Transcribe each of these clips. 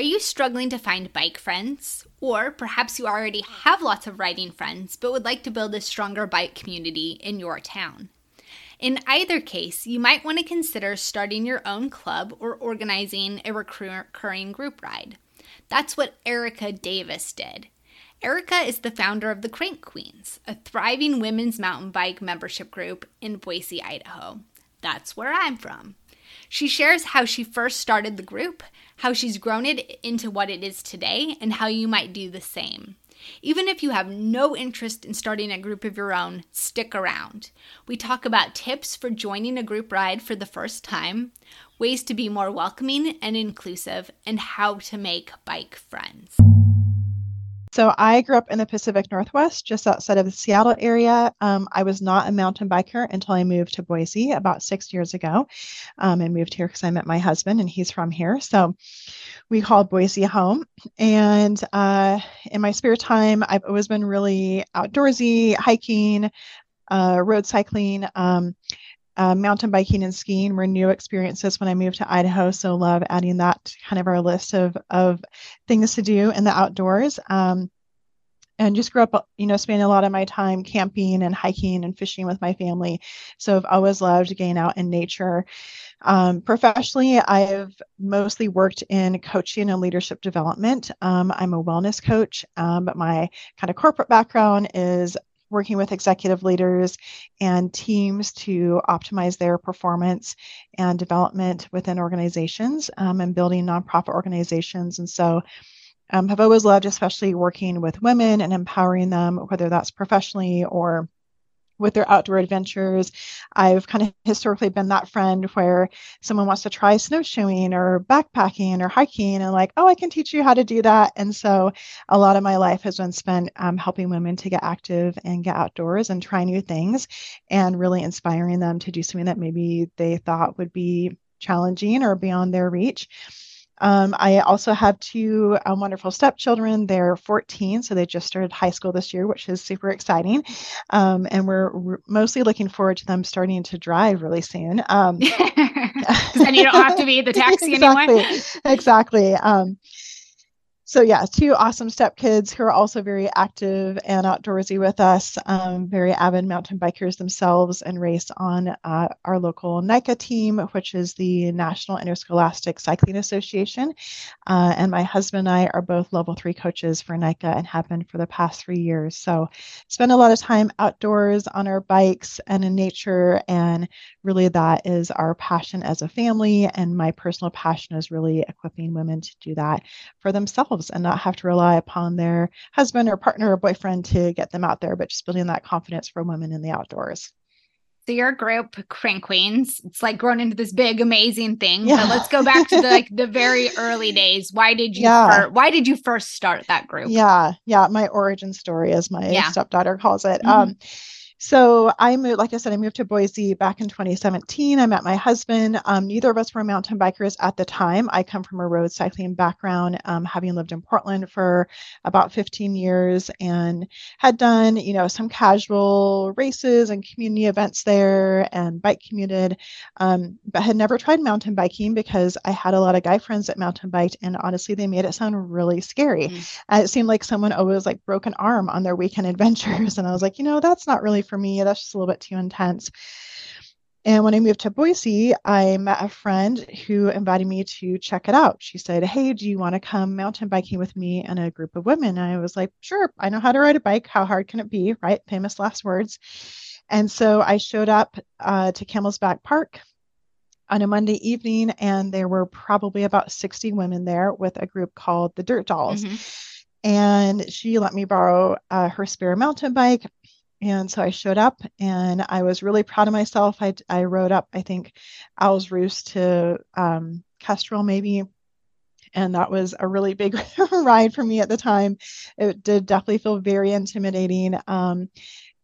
Are you struggling to find bike friends? Or perhaps you already have lots of riding friends but would like to build a stronger bike community in your town? In either case, you might want to consider starting your own club or organizing a recurring group ride. That's what Erica Davis did. Erica is the founder of the Crank Queens, a thriving women's mountain bike membership group in Boise, Idaho. That's where I'm from. She shares how she first started the group, how she's grown it into what it is today, and how you might do the same. Even if you have no interest in starting a group of your own, stick around. We talk about tips for joining a group ride for the first time, ways to be more welcoming and inclusive, and how to make bike friends. So I grew up in the Pacific Northwest, just outside of the Seattle area. Um, I was not a mountain biker until I moved to Boise about six years ago. Um, I moved here because I met my husband, and he's from here. So we call Boise home. And uh, in my spare time, I've always been really outdoorsy, hiking, uh, road cycling. Um, uh, mountain biking and skiing were new experiences when I moved to Idaho. So love adding that to kind of our list of of things to do in the outdoors. Um, and just grew up, you know, spending a lot of my time camping and hiking and fishing with my family. So I've always loved getting out in nature. Um, professionally, I've mostly worked in coaching and leadership development. Um, I'm a wellness coach, um, but my kind of corporate background is working with executive leaders and teams to optimize their performance and development within organizations um, and building nonprofit organizations. And so um, I've always loved, especially working with women and empowering them, whether that's professionally or with their outdoor adventures. I've kind of historically been that friend where someone wants to try snowshoeing or backpacking or hiking and like, oh, I can teach you how to do that. And so a lot of my life has been spent um, helping women to get active and get outdoors and try new things and really inspiring them to do something that maybe they thought would be challenging or beyond their reach. Um, I also have two um, wonderful stepchildren. They're 14, so they just started high school this year, which is super exciting. Um, and we're, mostly looking forward to them starting to drive really soon. Um, then you don't have to be the taxi exactly, anymore. exactly. So yeah, two awesome step kids who are also very active and outdoorsy with us, um, very avid mountain bikers themselves, and race on uh, our local NICA team, which is the National Interscholastic Cycling Association. Uh, and my husband and I are both level three coaches for NICA and have been for the past three years. So spend a lot of time outdoors on our bikes and in nature, and really that is our passion as a family. And my personal passion is really equipping women to do that for themselves themselves and not have to rely upon their husband or partner or boyfriend to get them out there, but just building that confidence for women in the outdoors. So your group, Crank Queens, it's like grown into this big, amazing thing. Yeah. But let's go back to the like the very early days. Why did you yeah. why did you first start that group? Yeah, yeah. My origin story, as my yeah. stepdaughter calls it. Mm-hmm. Um, so I moved, like I said, I moved to Boise back in 2017. I met my husband. Um, neither of us were mountain bikers at the time. I come from a road cycling background, um, having lived in Portland for about 15 years and had done, you know, some casual races and community events there and bike commuted, um, but had never tried mountain biking because I had a lot of guy friends that mountain biked, and honestly, they made it sound really scary. Mm. And it seemed like someone always like broke an arm on their weekend adventures, and I was like, you know, that's not really for me. That's just a little bit too intense. And when I moved to Boise, I met a friend who invited me to check it out. She said, Hey, do you want to come mountain biking with me and a group of women? And I was like, Sure, I know how to ride a bike. How hard can it be? Right? Famous last words. And so I showed up uh, to Camel's Back Park on a Monday evening, and there were probably about 60 women there with a group called the Dirt Dolls. Mm-hmm. And she let me borrow uh, her spare mountain bike. And so I showed up and I was really proud of myself. I, I rode up, I think, Owl's Roost to um, Kestrel, maybe. And that was a really big ride for me at the time. It did definitely feel very intimidating. Um,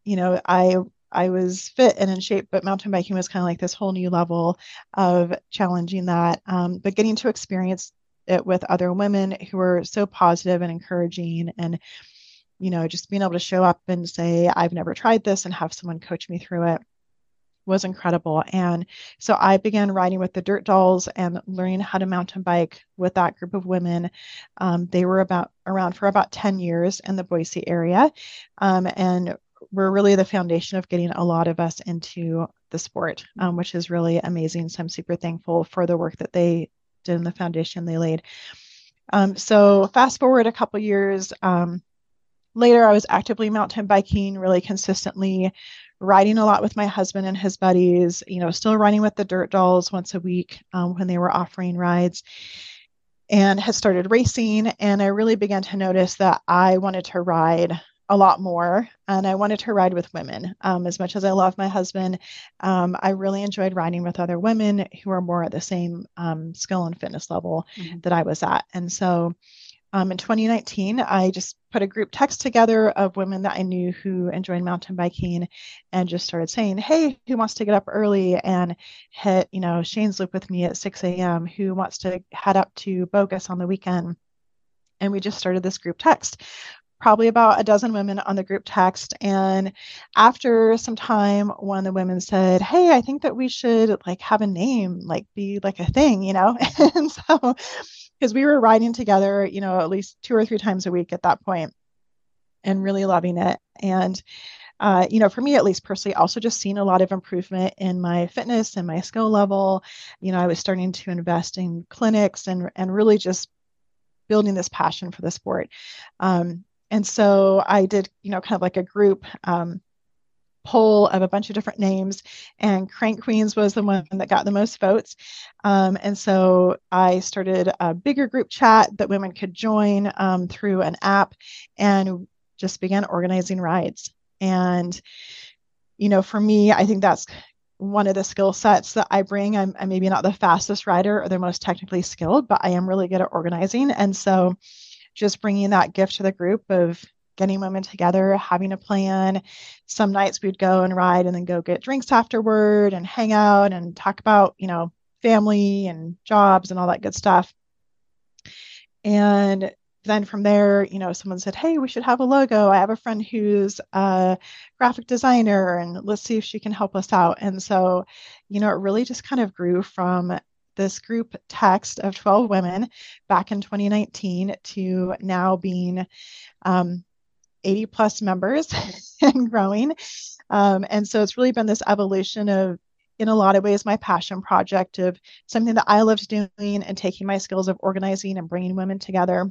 you know, I I was fit and in shape, but mountain biking was kind of like this whole new level of challenging that. Um, but getting to experience it with other women who were so positive and encouraging and you know, just being able to show up and say, I've never tried this and have someone coach me through it was incredible. And so I began riding with the Dirt Dolls and learning how to mountain bike with that group of women. Um, they were about around for about 10 years in the Boise area um, and were really the foundation of getting a lot of us into the sport, um, which is really amazing. So I'm super thankful for the work that they did in the foundation they laid. Um, so fast forward a couple years um, later, I was actively mountain biking really consistently, riding a lot with my husband and his buddies, you know, still running with the dirt dolls once a week um, when they were offering rides and had started racing. And I really began to notice that I wanted to ride a lot more and I wanted to ride with women. Um, as much as I love my husband, um, I really enjoyed riding with other women who are more at the same um, skill and fitness level mm-hmm. that I was at. And so um, in 2019, I just put a group text together of women that I knew who enjoyed mountain biking and just started saying, Hey, who wants to get up early and hit, you know, Shane's Loop with me at 6 a.m.? Who wants to head up to Bogus on the weekend? And we just started this group text probably about a dozen women on the group text and after some time one of the women said hey i think that we should like have a name like be like a thing you know and so because we were riding together you know at least two or three times a week at that point and really loving it and uh, you know, for me at least personally, also just seeing a lot of improvement in my fitness and my skill level. You know, I was starting to invest in clinics and and really just building this passion for the sport. Um, and so I did, you know, kind of like a group um, poll of a bunch of different names, and Crank Queens was the one that got the most votes. Um, and so I started a bigger group chat that women could join um, through an app and just began organizing rides. And, you know, for me, I think that's one of the skill sets that I bring. I'm, I'm maybe not the fastest rider or the most technically skilled, but I am really good at organizing. And so, just bringing that gift to the group of getting women together, having a plan. Some nights we'd go and ride and then go get drinks afterward and hang out and talk about, you know, family and jobs and all that good stuff. And then from there, you know, someone said, Hey, we should have a logo. I have a friend who's a graphic designer and let's see if she can help us out. And so, you know, it really just kind of grew from this group text of 12 women back in 2019 to now being um, 80 plus members and growing. Um, and so it's really been this evolution of, in a lot of ways, my passion project of something that I loved doing and taking my skills of organizing and bringing women together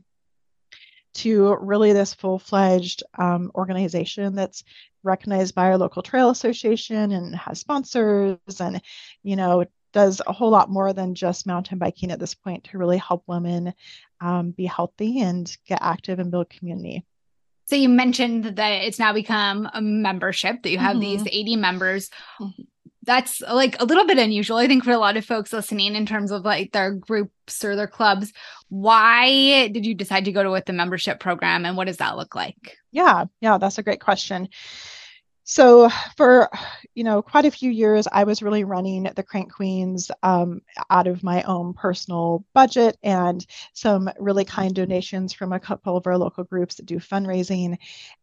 to really this full fledged um, organization that's recognized by our local trail association and has sponsors and, you know, does a whole lot more than just mountain biking at this point to really help women um, be healthy and get active and build community. So you mentioned that it's now become a membership that you have mm-hmm. these 80 members. Mm-hmm. That's like a little bit unusual, I think, for a lot of folks listening in terms of like their groups or their clubs. Why did you decide to go to with the membership program and what does that look like? Yeah, yeah, that's a great question. So for you know quite a few years, I was really running the Crank Queens um, out of my own personal budget and some really kind donations from a couple of our local groups that do fundraising.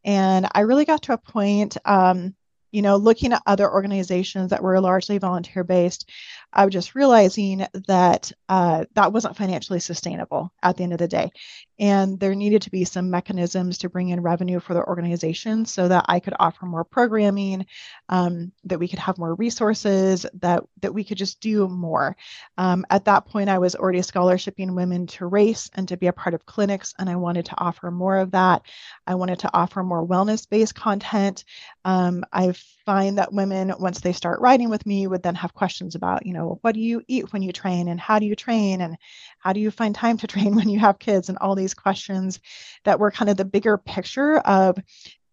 And I really got to a point. Um, you know, looking at other organizations that were largely volunteer based, I was just realizing that uh, that wasn't financially sustainable at the end of the day. And there needed to be some mechanisms to bring in revenue for the organization so that I could offer more programming, um, that we could have more resources, that, that we could just do more. Um, at that point, I was already scholarshiping women to race and to be a part of clinics, and I wanted to offer more of that. I wanted to offer more wellness based content. Um, I find that women, once they start riding with me, would then have questions about, you know, know what do you eat when you train and how do you train and how do you find time to train when you have kids and all these questions that were kind of the bigger picture of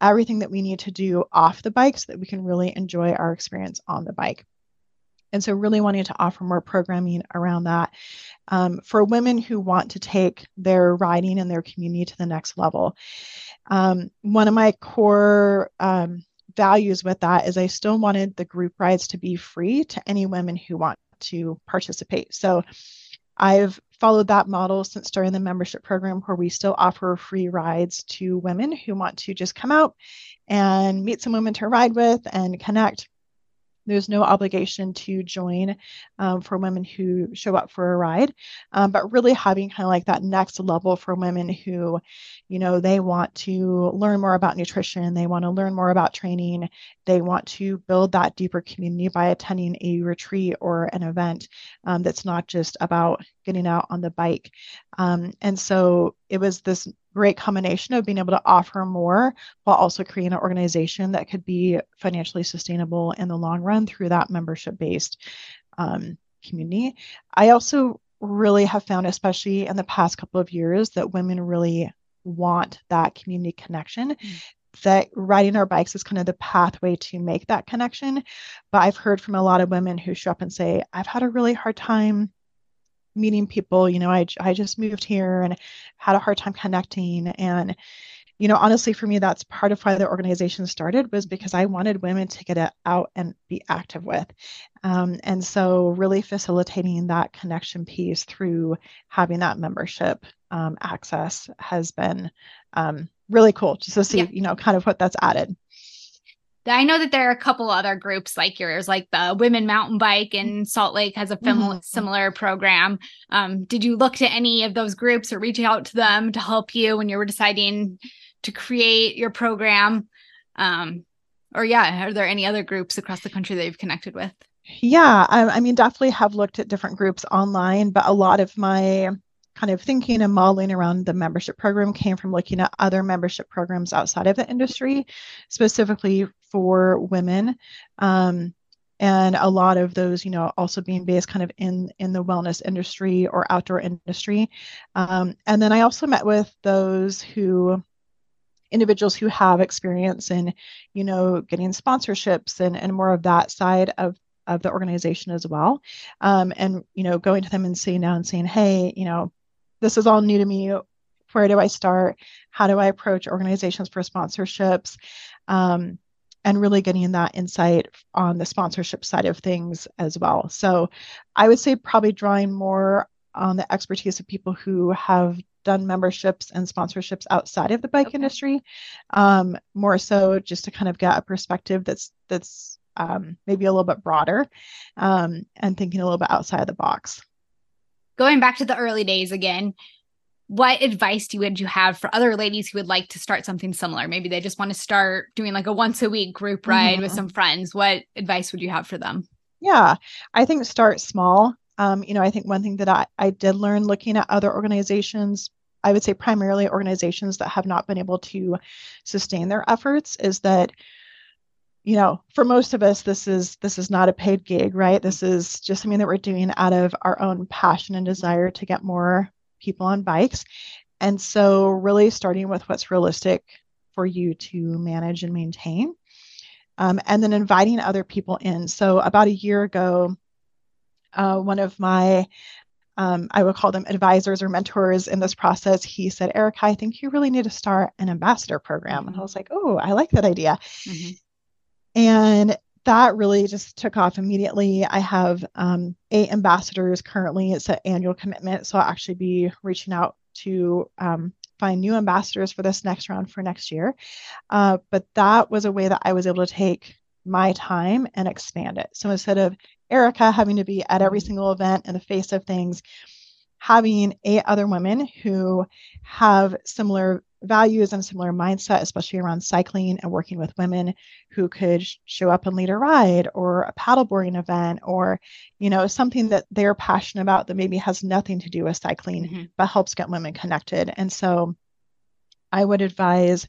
everything that we need to do off the bike so that we can really enjoy our experience on the bike. And so really wanting to offer more programming around that um, for women who want to take their riding and their community to the next level. Um, one of my core um, values with that is I still wanted the group rides to be free to any women who want to participate. So I've followed that model since starting the membership program where we still offer free rides to women who want to just come out and meet some women to ride with and connect There's no obligation to join um, for women who show up for a ride, um, but really having kind of like that next level for women who, you know, they want to learn more about nutrition, they want to learn more about training, they want to build that deeper community by attending a retreat or an event um, that's not just about getting out on the bike. Um, and so it was this great combination of being able to offer more while also creating an organization that could be financially sustainable in the long run through that membership based um, community. I also really have found, especially in the past couple of years, that women really want that community connection. Mm. That riding our bikes is kind of the pathway to make that connection. But I've heard from a lot of women who show up and say, I've had a really hard time meeting people you know i i just moved here and had a hard time connecting. And you know honestly for me that's part of why the organization started was because i wanted women to get out and be active with. Um, and so really facilitating that connection piece through having that membership um, access has been um, really cool just to see yeah. you know kind of what that's added I know that there are a couple other groups like yours, like the Women Mountain Bike in Salt Lake has a mm-hmm. similar program. Um, did you look to any of those groups or reach out to them to help you when you were deciding to create your program? Um, or yeah, are there any other groups across the country that you've connected with? Yeah, I, I mean, definitely have looked at different groups online, but a lot of my kind of thinking and modeling around the membership program came from looking at other membership programs outside of the industry, specifically for women. Um, and a lot of those, you know, also being based kind of in in the wellness industry or outdoor industry. Um, and then I also met with those who individuals who have experience in, you know, getting sponsorships and, and more of that side of of the organization as well. Um, and, you know, going to them and sitting down and saying, hey, you know, this is all new to me. Where do I start? How do I approach organizations for sponsorships? Um, and really getting that insight on the sponsorship side of things as well. So I would say probably drawing more on the expertise of people who have done memberships and sponsorships outside of the bike okay. industry, um, more so just to kind of get a perspective that's that's um, maybe a little bit broader um, and thinking a little bit outside of the box going back to the early days again, what advice do you, would you have for other ladies who would like to start something similar? Maybe they just want to start doing like a once a week group ride mm-hmm. with some friends. What advice would you have for them? Yeah, I think start small. Um, you know, I think one thing that I, I did learn looking at other organizations, I would say primarily organizations that have not been able to sustain their efforts, is that you know for most of us this is this is not a paid gig right this is just something that we're doing out of our own passion and desire to get more people on bikes and so really starting with what's realistic for you to manage and maintain um, and then inviting other people in so about a year ago uh, one of my um, I would call them advisors or mentors in this process. He said, Erica, I think you really need to start an ambassador program. Mm-hmm. And I was like, oh, I like that idea. Mm-hmm. And that really just took off immediately. I have um, eight ambassadors currently. It's an annual commitment. So I'll actually be reaching out to um, find new ambassadors for this next round for next year. Uh, but that was a way that I was able to take my time and expand it. So instead of Erica having to be at every single event in the face of things, having eight other women who have similar values and similar mindset, especially around cycling and working with women who could show up and lead a ride or a paddleboarding event or, you know, something that they're passionate about that maybe has nothing to do with cycling, mm-hmm. but helps get women connected. And so I would advise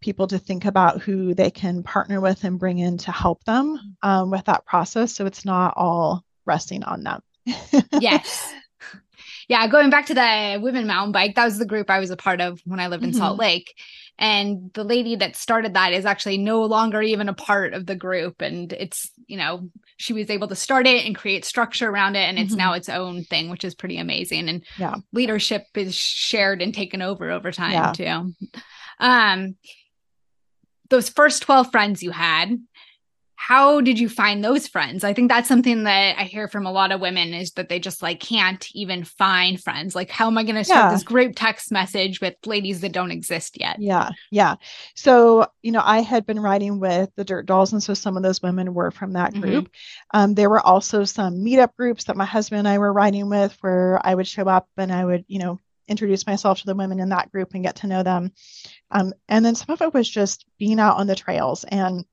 people to think about who they can partner with and bring in to help them mm-hmm. um, with that process. So it's not all resting on them. yes yeah, going back to the women mountain bike, that was the group I was a part of when I lived in mm-hmm. Salt Lake. And the lady that started that is actually no longer even a part of the group. And it's, you know, she was able to start it and create structure around it. And it's mm-hmm. now its own thing, which is pretty amazing. And yeah. leadership is shared and taken over over time yeah. too. Um, those first 12 friends you had, how did you find those friends? I think that's something that I hear from a lot of women is that they just like can't even find friends. Like, how am I going to start yeah. this group text message with ladies that don't exist yet? Yeah. Yeah. So, you know, I had been writing with the Dirt Dolls. And so some of those women were from that mm-hmm. group. Mm-hmm. Um, there were also some meetup groups that my husband and I were writing with where I would show up and I would, you know, introduce myself to the women in that group and get to know them. Um, and then some of it was just being out on the trails and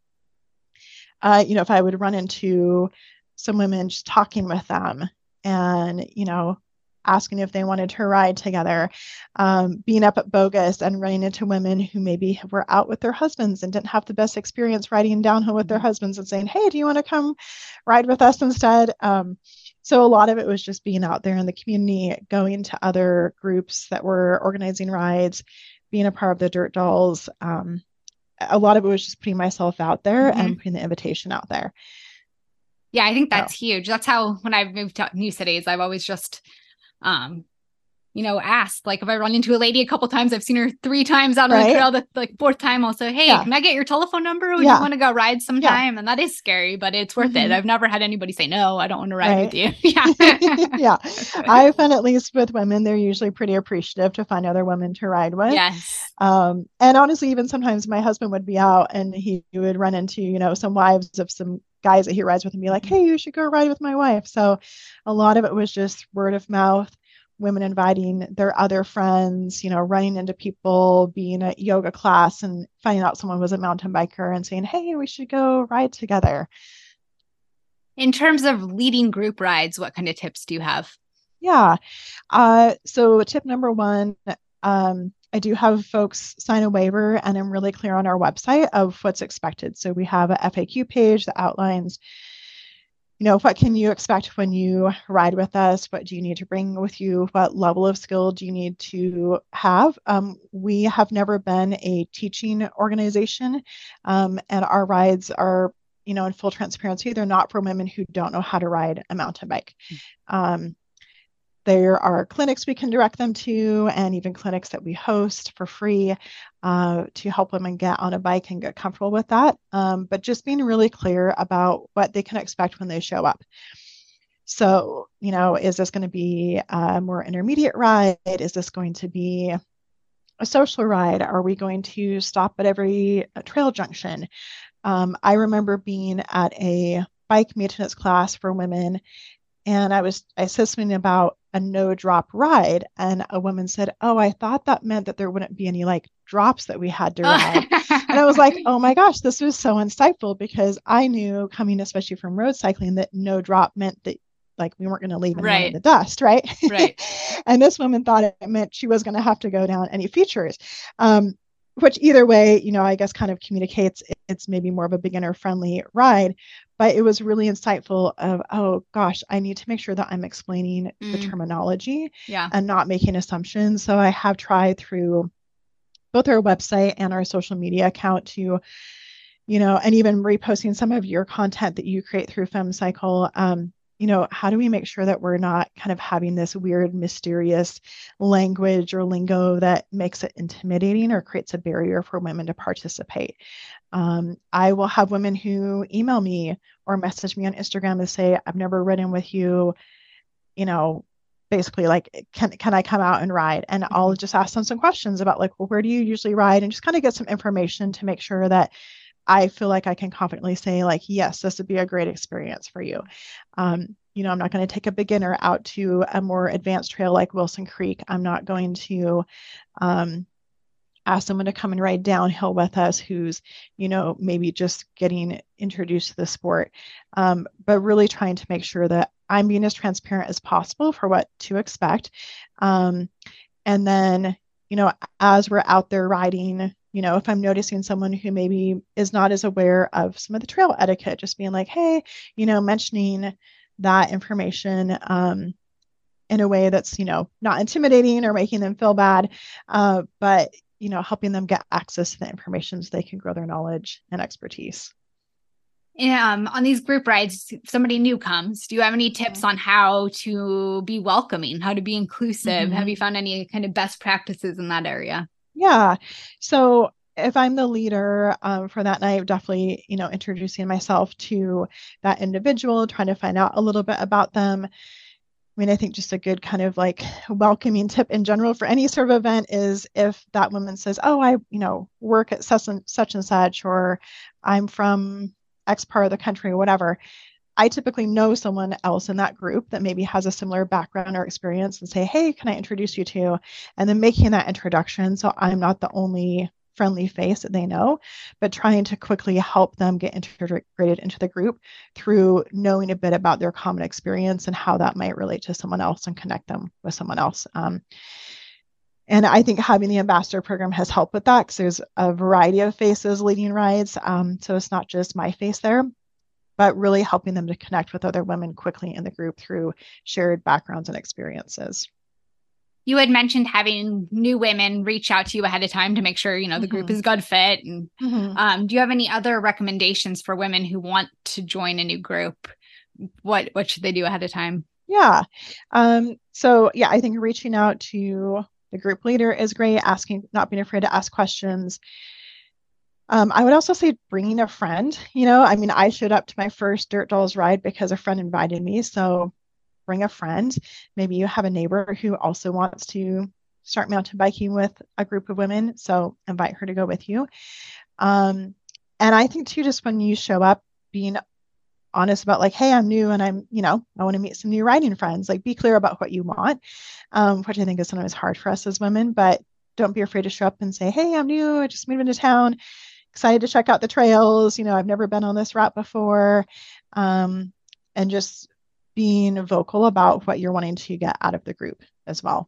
uh, you know, if I would run into some women just talking with them and, you know, asking if they wanted to ride together, um, being up at Bogus and running into women who maybe were out with their husbands and didn't have the best experience riding downhill with their mm-hmm. husbands and saying, Hey, do you want to come ride with us instead? Um, so a lot of it was just being out there in the community, going to other groups that were organizing rides, being a part of the Dirt Dolls, um, a lot of it was just putting myself out there mm-hmm. and putting the invitation out there. Yeah, I think that's so. huge. That's how when I've moved to new cities, I've always just um you know, asked. Like if I run into a lady a couple times, I've seen her three times out on right? the trail. The like fourth time, I'll say, "Hey, yeah. can I get your telephone number? Would yeah. you want to go ride sometime?" Yeah. And that is scary, but it's worth mm-hmm. it. I've never had anybody say, "No, I don't want to ride right. with you." yeah, yeah. I find at least with women, they're usually pretty appreciative to find other women to ride with. Yes. Um, and honestly, even sometimes my husband would be out and he would run into you know some wives of some guys that he rides with and be like, "Hey, you should go ride with my wife." So, a lot of it was just word of mouth women inviting their other friends, you know, running into people, being at yoga class and finding out someone was a mountain biker and saying, hey, we should go ride together. In terms of leading group rides, what kind of tips do you have? Yeah. Uh, so, tip number one, um, I do have folks sign a waiver and I'm really clear on our website of what's expected. So, we have a FAQ page that outlines you know, what can you expect when you ride with us? What do you need to bring with you? What level of skill do you need to have? Um, we have never been a teaching organization, um, and our rides are, you know, in full transparency, they're not for women who don't know how to ride a mountain bike. Hmm. Um, there are clinics we can direct them to, and even clinics that we host for free uh, to help women get on a bike and get comfortable with that. Um, but just being really clear about what they can expect when they show up. So, you know, is this going to be a more intermediate ride? Is this going to be a social ride? Are we going to stop at every trail junction? Um, I remember being at a bike maintenance class for women and I was I said something about a no drop ride, and a woman said, "Oh, I thought that meant that there wouldn't be any like drops that we had to ride." and I was like, "Oh my gosh, this was so insightful because I knew coming especially from road cycling that no drop meant that like we weren't going to leave right. in the dust, right? Right. and this woman thought it meant she was going to have to go down any features. Um, which either way, you know, I guess kind of communicates it's maybe more of a beginner friendly ride. But it was really insightful of, oh gosh, I need to make sure that I'm explaining mm. the terminology yeah. and not making assumptions. So I have tried through both our website and our social media account to, you know, and even reposting some of your content that you create through Femme Cyclist, um, you know, how do we make sure that we're not kind of having this weird, mysterious language or lingo that makes it intimidating or creates a barrier for women to participate? Um, I will have women who email me or message me on Instagram and say, I've never ridden with you, you know, basically like can can I come out and ride and I'll mm-hmm. just ask them some questions about like well where do you usually ride and just kind of get some information to make sure that I feel like I can confidently say, like, yes, this would be a great experience for you. Um, you know, I'm not going to take a beginner out to a more advanced trail like Wilson Creek. I'm not going to um, ask someone to come and ride downhill with us who's, you know, maybe just getting introduced to the sport, um, but really trying to make sure that I'm being as transparent as possible for what to expect. Um, and then, you know, as we're out there riding, you know, if I'm noticing someone who maybe is not as aware of some of the trail etiquette, just being like, hey, you know, mentioning that information um, in a way that's, you know, not intimidating or making them feel bad, uh, but, you know, helping them get access to the information so they can grow their knowledge and expertise. Um, on these group rides, somebody new comes. Do you have any tips on how to be welcoming, how to be inclusive? Mm-hmm. Have you found any kind of best practices in that area? Yeah. So if I'm the leader um, for that night, definitely, you know, introducing myself to that individual, trying to find out a little bit about them. I mean, I think just a good kind of like welcoming tip in general for any sort of event is if that woman says, "Oh, I, you know, work at such and such and such," or "I'm from X part of the country," or whatever. I typically know someone else in that group that maybe has a similar background or experience and say, Hey, can I introduce you to? And then making that introduction so I'm not the only friendly face that they know, but trying to quickly help them get integrated into the group through knowing a bit about their common experience and how that might relate to someone else and connect them with someone else. Um, and I think having the ambassador program has helped with that because there's a variety of faces leading rides. Um, so it's not just my face there, but really helping them to connect with other women quickly in the group through shared backgrounds and experiences. You had mentioned having new women reach out to you ahead of time to make sure you know the mm-hmm. group is good fit. And mm-hmm. um, do you have any other recommendations for women who want to join a new group? What what should they do ahead of time? Yeah. Um, so yeah i think reaching out to the group leader is great asking not being afraid to ask questions um, I would also say bringing a friend. You know, I mean, I showed up to my first Dirt Dolls ride because a friend invited me. So bring a friend. Maybe you have a neighbor who also wants to start mountain biking with a group of women. So invite her to go with you. Um, and I think too, just when you show up, being honest about like, hey, I'm new and I'm, you know, I want to meet some new riding friends. Like, be clear about what you want, um, which I think is sometimes hard for us as women. But don't be afraid to show up and say, hey, I'm new. I just moved into town. Excited to check out the trails. You know, I've never been on this route before. Um, and just being vocal about what you're wanting to get out of the group as well.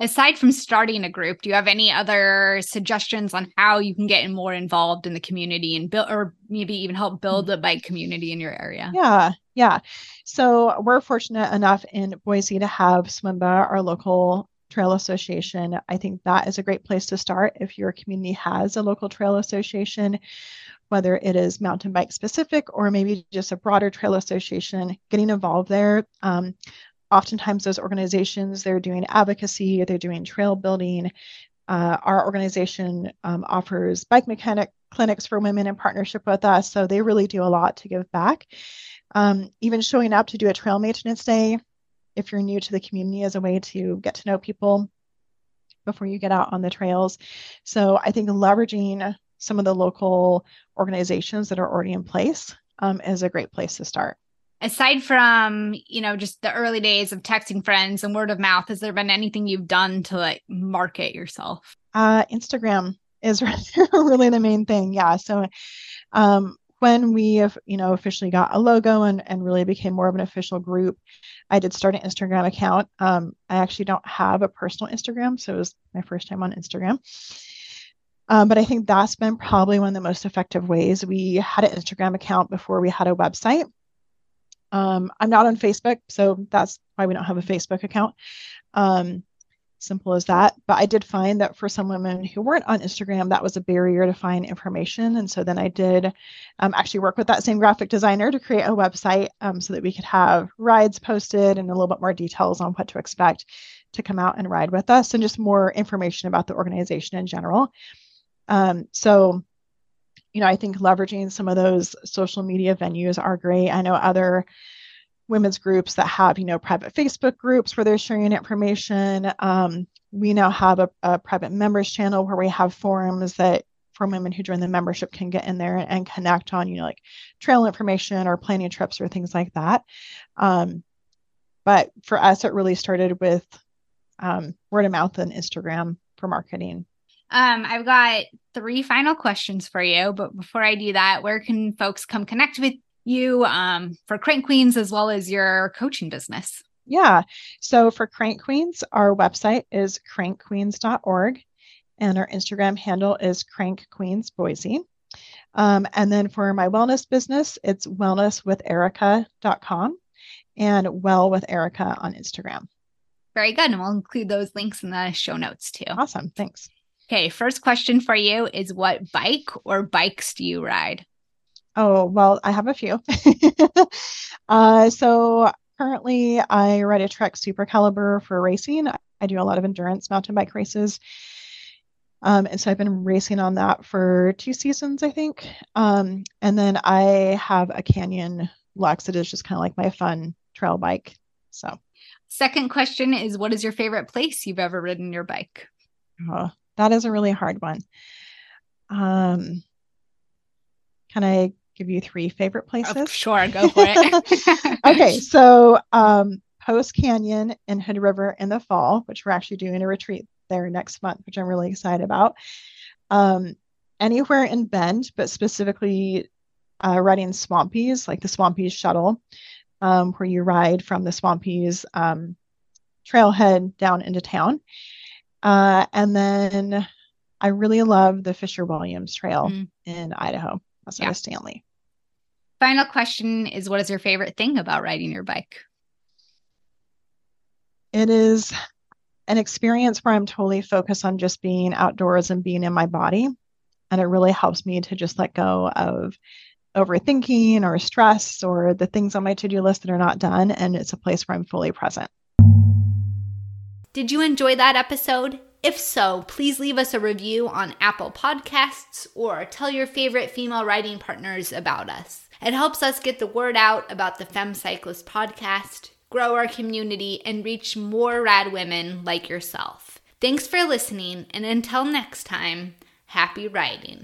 Aside from starting a group, do you have any other suggestions on how you can get more involved in the community and build, or maybe even help build a bike community in your area? Yeah, yeah. So we're fortunate enough in Boise to have SWIMBA, our local trail association. I think that is a great place to start if your community has a local trail association whether it is mountain bike specific or maybe just a broader trail association, getting involved there. Um, oftentimes, those organizations, they're doing advocacy, they're doing trail building. Uh, our organization um, offers bike mechanic clinics for women in partnership with us, so they really do a lot to give back. Um, even showing up to do a trail maintenance day, if you're new to the community, as a way to get to know people before you get out on the trails. So I think leveraging some of the local organizations that are already in place um, is a great place to start. Aside from you know just the early days of texting friends and word of mouth has there been anything you've done to like market yourself? Uh, instagram is really the main thing. Yeah. So um, when we have you know officially got a logo and, and really became more of an official group i did start an instagram account um, i actually don't have a personal instagram so it was my first time on instagram um, but I think that's been probably one of the most effective ways. We had an Instagram account before we had a website. Um, I'm not on Facebook, so that's why we don't have a Facebook account. Um, simple as that. But I did find that for some women who weren't on Instagram, that was a barrier to find information. And so then I did um, actually work with that same graphic designer to create a website um, so that we could have rides posted and a little bit more details on what to expect to come out and ride with us and just more information about the organization in general. Um, so, you know, I think leveraging some of those social media venues are great. I know other women's groups that have, you know, private Facebook groups where they're sharing information. Um, we now have a, a, private members channel where we have forums that for women who join the membership can get in there and, connect on, you know, like trail information or planning trips or things like that. Um, but for us, it really started with um, word of mouth and Instagram for marketing. Um, I've got three final questions for you, but before I do that, where can folks come connect with you um, for Crank Queens as well as your coaching business? Yeah. So for Crank Queens, our website is crankqueens.org and our Instagram handle is Crank Queens Boise. Um, and then for my wellness business, it's wellnesswitherica.com and well with Erica on Instagram. Very good. And we'll include those links in the show notes too. Awesome. Thanks. Okay, first question for you is what bike or bikes do you ride? Oh, well, I have a few. uh, so currently I ride a Trek Super Caliber for racing. I do a lot of endurance mountain bike races. Um, and so I've been racing on that for two seasons, I think. Um, and then I have a Canyon Lux that is just kind of like my fun trail bike. So, second question is What is your favorite place you've ever ridden your bike? Oh, that is a really hard one. Um, can I give you three favorite places? Oh, sure, go for it. okay, so um, Post Canyon and Hood River in the fall, which we're actually doing a retreat there next month, which I'm really excited about. Um, anywhere in Bend, but specifically uh, riding Swampies, like the Swampies shuttle, um, where you ride from the Swampies um, trailhead down into town. Uh, and then I really love the Fisher Williams Trail mm. in Idaho outside yeah. of Stanley. Final question is What is your favorite thing about riding your bike? It is an experience where I'm totally focused on just being outdoors and being in my body. And it really helps me to just let go of overthinking or stress or the things on my to do list that are not done. And it's a place where I'm fully present. Did you enjoy that episode? If so, please leave us a review on Apple Podcasts or tell your favorite female writing partners about us. It helps us get the word out about the Femme Cyclist podcast grow our community, and reach more rad women like yourself. Thanks for listening, and until next time, happy riding.